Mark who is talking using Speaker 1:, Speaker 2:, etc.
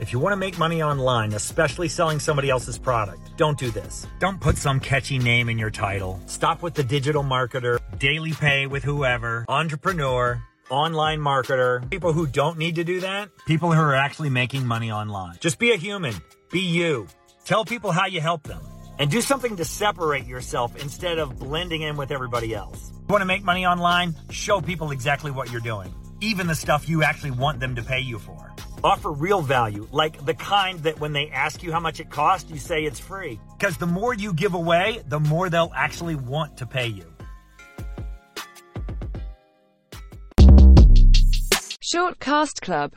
Speaker 1: If you want to make money online, especially selling somebody else's product, don't do this. Don't put some catchy name in your title. Stop with the digital marketer, daily pay with whoever, entrepreneur, online marketer, people who don't need to do that, people who are actually making money online. Just be a human. Be you. Tell people how you help them. And do something to separate yourself instead of blending in with everybody else. You want to make money online? Show people exactly what you're doing, even the stuff you actually want them to pay you for. Offer real value, like the kind that when they ask you how much it costs, you say it's free. Because the more you give away, the more they'll actually want to pay you.
Speaker 2: Short Cast Club